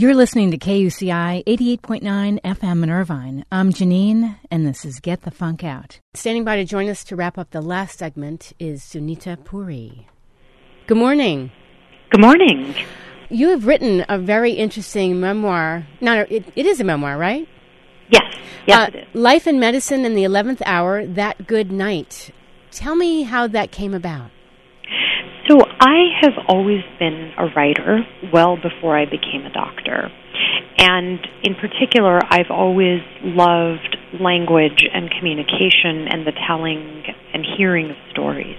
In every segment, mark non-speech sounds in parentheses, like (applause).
You're listening to KUCI 88.9 FM in Irvine. I'm Janeane, and this is Get the Funk Out. Standing by to join us to wrap up the last segment is Sunita Puri. Good morning. Good morning. You have written a very interesting memoir. No, it, it is a memoir, right? Yes. Yes, Uh, it is. Life in Medicine in the 11th Hour, That Good Night. Tell me how that came about. So I have always been a writer well before I became a doctor. And in particular, I've always loved language and communication and the telling and hearing of stories.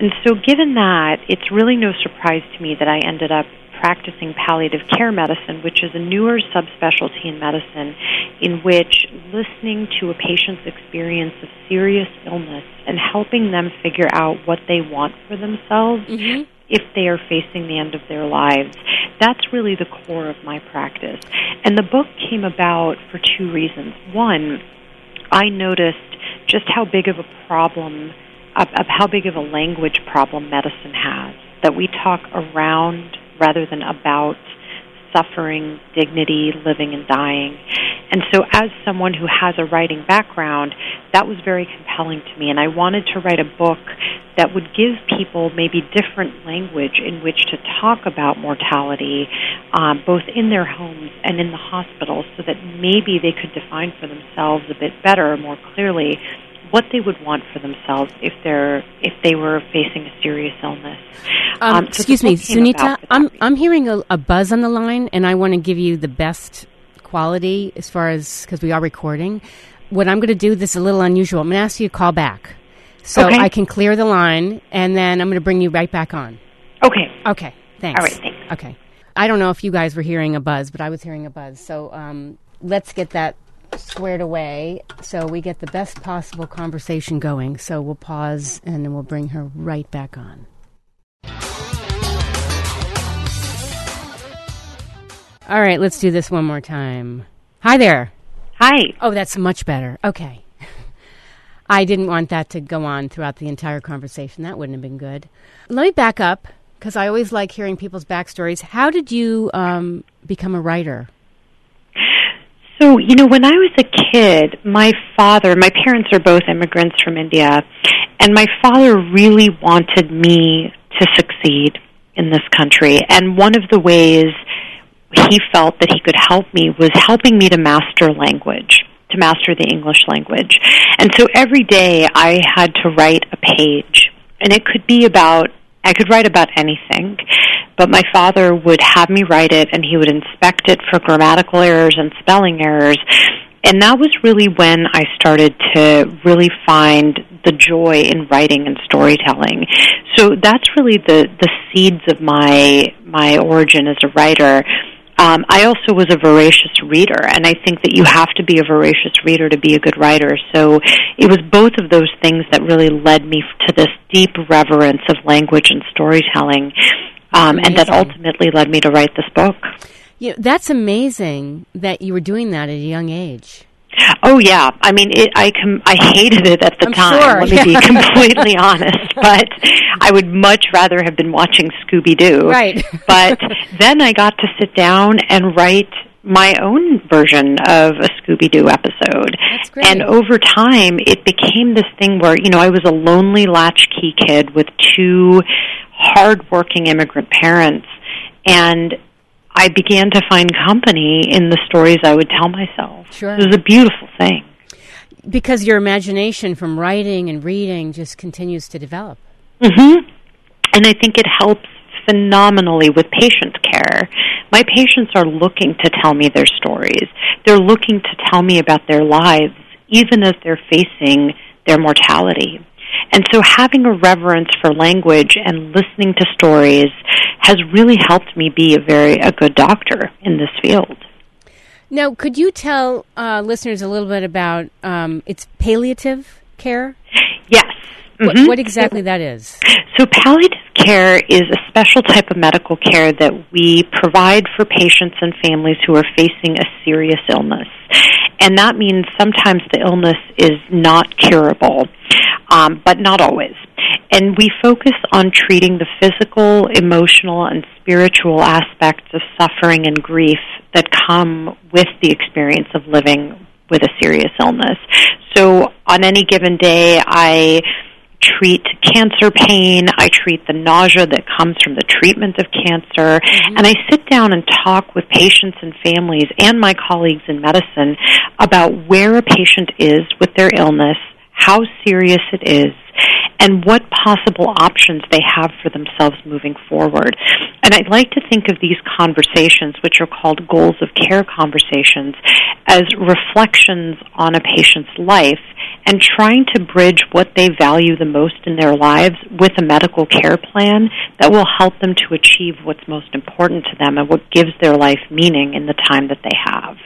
And so, given that, it's really no surprise to me that I ended up practicing palliative care medicine, which is a newer subspecialty in medicine in which listening to a patient's experience of serious illness and helping them figure out what they want for themselves Mm-hmm. if they are facing the end of their lives. That's really the core of my practice. And the book came about for two reasons. One, I noticed just how big of a problem, of, of how big of a language problem medicine has. That we talk around rather than about suffering, dignity, living, and dying. And so, as someone who has a writing background, that was very compelling to me. And I wanted to write a book that would give people maybe different language in which to talk about mortality, um, both in their homes and in the hospital, so that maybe they could define for themselves a bit better, more clearly, what they would want for themselves if they're if they were facing a serious illness. Um, Um, so excuse me, Sunita. about for that I'm reason. I'm hearing a, a buzz on the line, and I want to give you the best quality as far as because we are recording. What I'm going to do this is a little unusual. I'm going to ask you to call back, so Okay. I can clear the line, and then I'm going to bring you right back on. Okay. Okay, thanks. All right, thanks. Okay, I don't know if you guys were hearing a buzz, but I was hearing a buzz. So um, let's get that squared away so we get the best possible conversation going. So we'll pause and then we'll bring her right back on. All right, let's do this one more time. Hi there. Hi. Oh, that's much better. Okay. (laughs) I didn't want that to go on throughout the entire conversation. That wouldn't have been good. Let me back up because I always like hearing people's backstories. How did you um, become a writer? So, you know, when I was a kid, my father, my parents are both immigrants from India, and my father really wanted me to succeed in this country. And one of the ways he felt that he could help me was helping me to master language, to master the English language. And so every day I had to write a page, and it could be about I could write about anything, but my father would have me write it and he would inspect it for grammatical errors and spelling errors. And that was really when I started to really find the joy in writing and storytelling. So that's really the, the seeds of my my origin as a writer. Um, I also was a voracious reader, and I think that you have to be a voracious reader to be a good writer. So it was both of those things that really led me to this deep reverence of language and storytelling, um, and that ultimately led me to write this book. You that's amazing that you were doing that at a young age. Oh yeah, I mean, it, I com- I hated it at the I'm time. sure, Let me be (laughs) completely honest, (laughs) but I would much rather have been watching Scooby Doo. Right. (laughs) but then I got to sit down and write my own version of a Scooby Doo episode. That's great. And over time, it became this thing where you know I was a lonely latchkey kid with two hardworking immigrant parents, and I began to find company in the stories I would tell myself. Sure. It was a beautiful thing. Because your imagination from writing and reading just continues to develop. hmm And I think it helps phenomenally with patient care. My patients are looking to tell me their stories. They're looking to tell me about their lives, even as they're facing their mortality. And so having a reverence for language and listening to stories has really helped me be a very a good doctor in this field. Now, could you tell uh, listeners a little bit about um, it's palliative care? Yes. What, Mhm. what exactly that is? So, palliative care is a special type of medical care that we provide for patients and families who are facing a serious illness. And that means sometimes the illness is not curable, um, but not always. and we focus on treating the physical, emotional, and spiritual aspects of suffering and grief that come with the experience of living with a serious illness. So on any given day, I treat cancer pain. I treat the nausea that comes from the treatment of cancer. Mm-hmm. And I sit down and talk with patients and families and my colleagues in medicine about where a patient is with their illness, how serious it is, and what possible options they have for themselves moving forward. And I'd like to think of these conversations, which are called goals of care conversations, as reflections on a patient's life and trying to bridge what they value the most in their lives with a medical care plan that will help them to achieve what's most important to them and what gives their life meaning in the time that they have.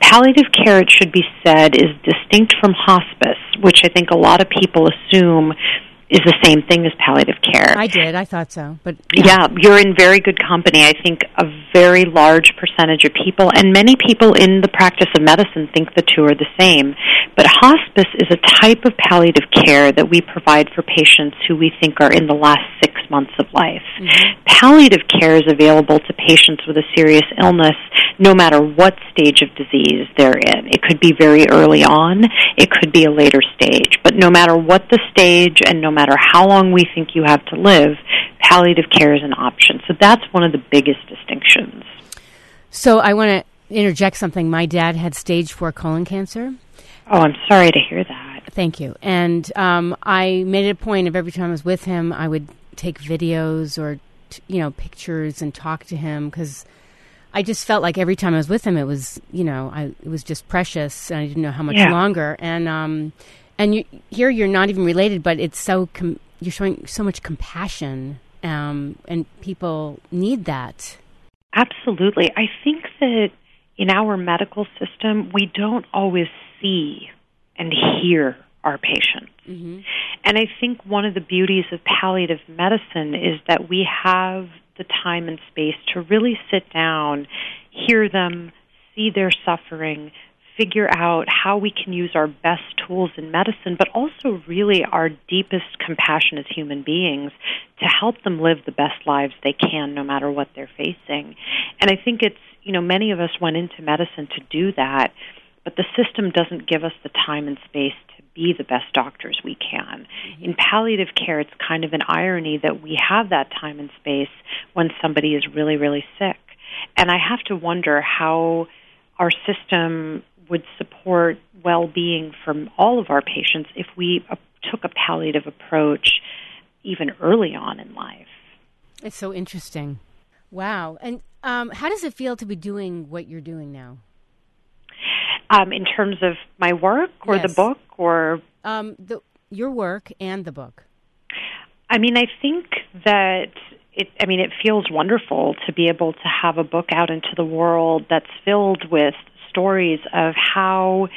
Palliative care, it should be said, is distinct from hospice, which I think a lot of people assume is the same thing as palliative care. I did. I thought so. But yeah. yeah, you're in very good company. I think a very large percentage of people and many people in the practice of medicine think the two are the same. But hospice is a type of palliative care that we provide for patients who we think are in the last 6 months of life. Mm-hmm. Palliative care is available to patients with a serious illness no matter what stage of disease they're in. It could be very early on, it could be a later stage, but no matter what the stage and no matter how long we think you have to live, palliative care is an option. So that's one of the biggest distinctions. So I want to interject something. My dad had stage four colon cancer. Oh, I'm sorry to hear that. Thank you. And um, I made it a point of every time I was with him, I would take videos or t- you know pictures and talk to him because I just felt like every time I was with him, it was you know I it was just precious, and I didn't know how much yeah. longer. And um, and you, here you're not even related, but it's so com- you're showing so much compassion, um, and people need that. Absolutely, I think that in our medical system we don't always see and hear our patients. Mm-hmm. And I think one of the beauties of palliative medicine is that we have the time and space to really sit down, hear them, see their suffering, figure out how we can use our best tools in medicine, but also really our deepest compassion as human beings to help them live the best lives they can no matter what they're facing. And I think it's, you know, many of us went into medicine to do that, but the system doesn't give us the time and space to be the best doctors we can. Mm-hmm. In palliative care, it's kind of an irony that we have that time and space when somebody is really, really sick. And I have to wonder how our system would support well being from all of our patients if we took a palliative approach even early on in life. It's so interesting. Wow. And um, how does it feel to be doing what you're doing now? Um, in terms of my work or yes. the book or um, the, your work and the book. I mean, I think that it. I mean, it feels wonderful to be able to have a book out into the world that's filled with stories of how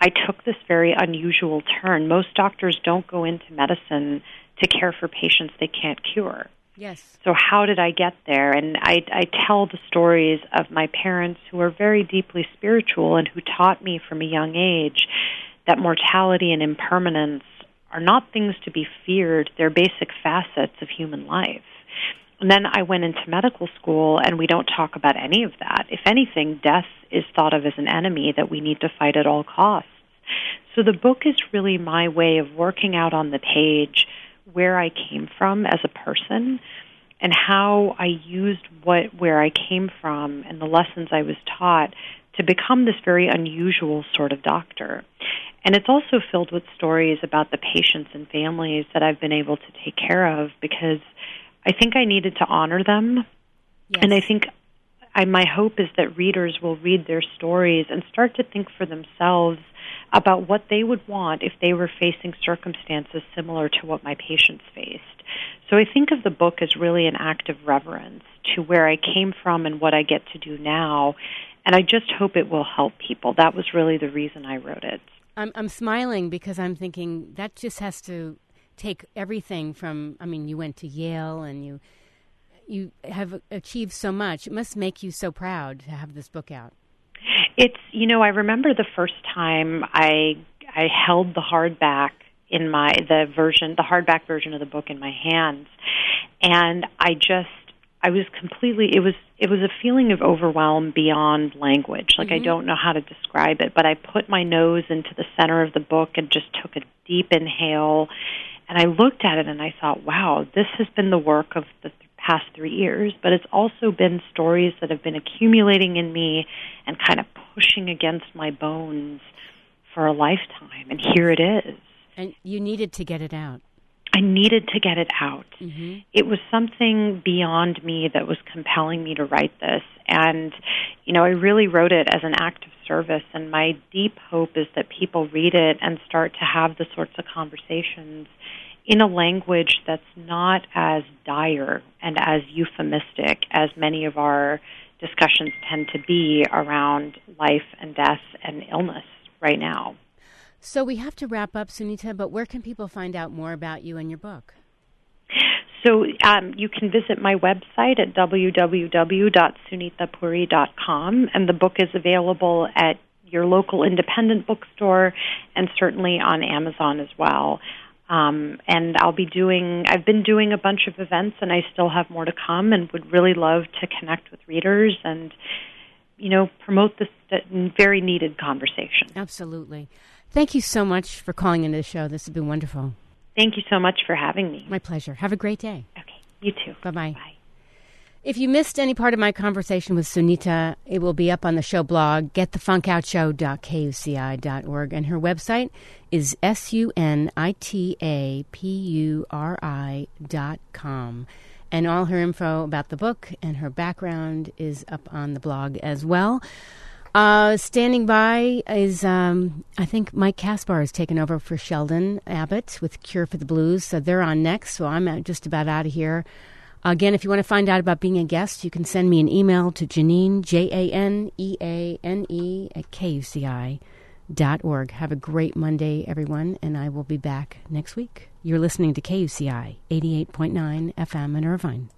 I took this very unusual turn. Most doctors don't go into medicine to care for patients they can't cure. Yes. So how did I get there? And I, I tell the stories of my parents who are very deeply spiritual and who taught me from a young age that mortality and impermanence are not things to be feared. They're basic facets of human life. And then I went into medical school, and we don't talk about any of that. If anything, death is thought of as an enemy that we need to fight at all costs. So the book is really my way of working out on the page where I came from as a person and how I used what where I came from and the lessons I was taught to become this very unusual sort of doctor. And it's also filled with stories about the patients and families that I've been able to take care of because I think I needed to honor them. Yes. And I think I, my hope is that readers will read their stories and start to think for themselves about what they would want if they were facing circumstances similar to what my patients faced. So I think of the book as really an act of reverence to where I came from and what I get to do now. And I just hope it will help people. That was really the reason I wrote it. I'm, I'm smiling because I'm thinking that just has to take everything from I mean you went to Yale and you you have achieved so much. It must make you so proud to have this book out. It's you know I remember the first time I I held the hardback in my the version, the hardback version of the book in my hands, and I just I was completely it was it was a feeling of overwhelm beyond language. Like Mm-hmm. I don't know how to describe it, but I put my nose into the center of the book and just took a deep inhale and I looked at it and I thought, wow, this has been the work of the th- past 3 years, but it's also been stories that have been accumulating in me and kind of pushing against my bones for a lifetime and here it is. And you needed to get it out. I needed to get it out. hmm It was something beyond me that was compelling me to write this. And, you know, I really wrote it as an act of service. And my deep hope is that people read it and start to have the sorts of conversations in a language that's not as dire and as euphemistic as many of our discussions tend to be around life and death and illness right now. So we have to wrap up, Sunita, but where can people find out more about you and your book? So um, you can visit my website at www.sunitapuri.com, and the book is available at your local independent bookstore and certainly on Amazon as well. Um, and I'll be doing, I've been doing a bunch of events, and I still have more to come, and would really love to connect with readers and, you know, promote this very needed conversation. Absolutely. Thank you so much for calling into the show. This has been wonderful. Thank you so much for having me. My pleasure. Have a great day. Okay, you too. Bye-bye. bye. If you missed any part of my conversation with Sunita, it will be up on the show blog, getthefunkoutshow.kuci.org, and her website is S-U-N-I-T-A-P-U-R-I dot com. And all her info about the book and her background is up on the blog as well. Uh, standing by is, um, I think Mike Caspar has taken over for Sheldon Abbott with Cure for the Blues. So they're on next. So I'm just about out of here. Again, if you want to find out about being a guest, you can send me an email to Janeane, J A N E A N E, at KUCI dot org. Have a great Monday, everyone, and I will be back next week. You're listening to KUCI 88.9 FM in Irvine.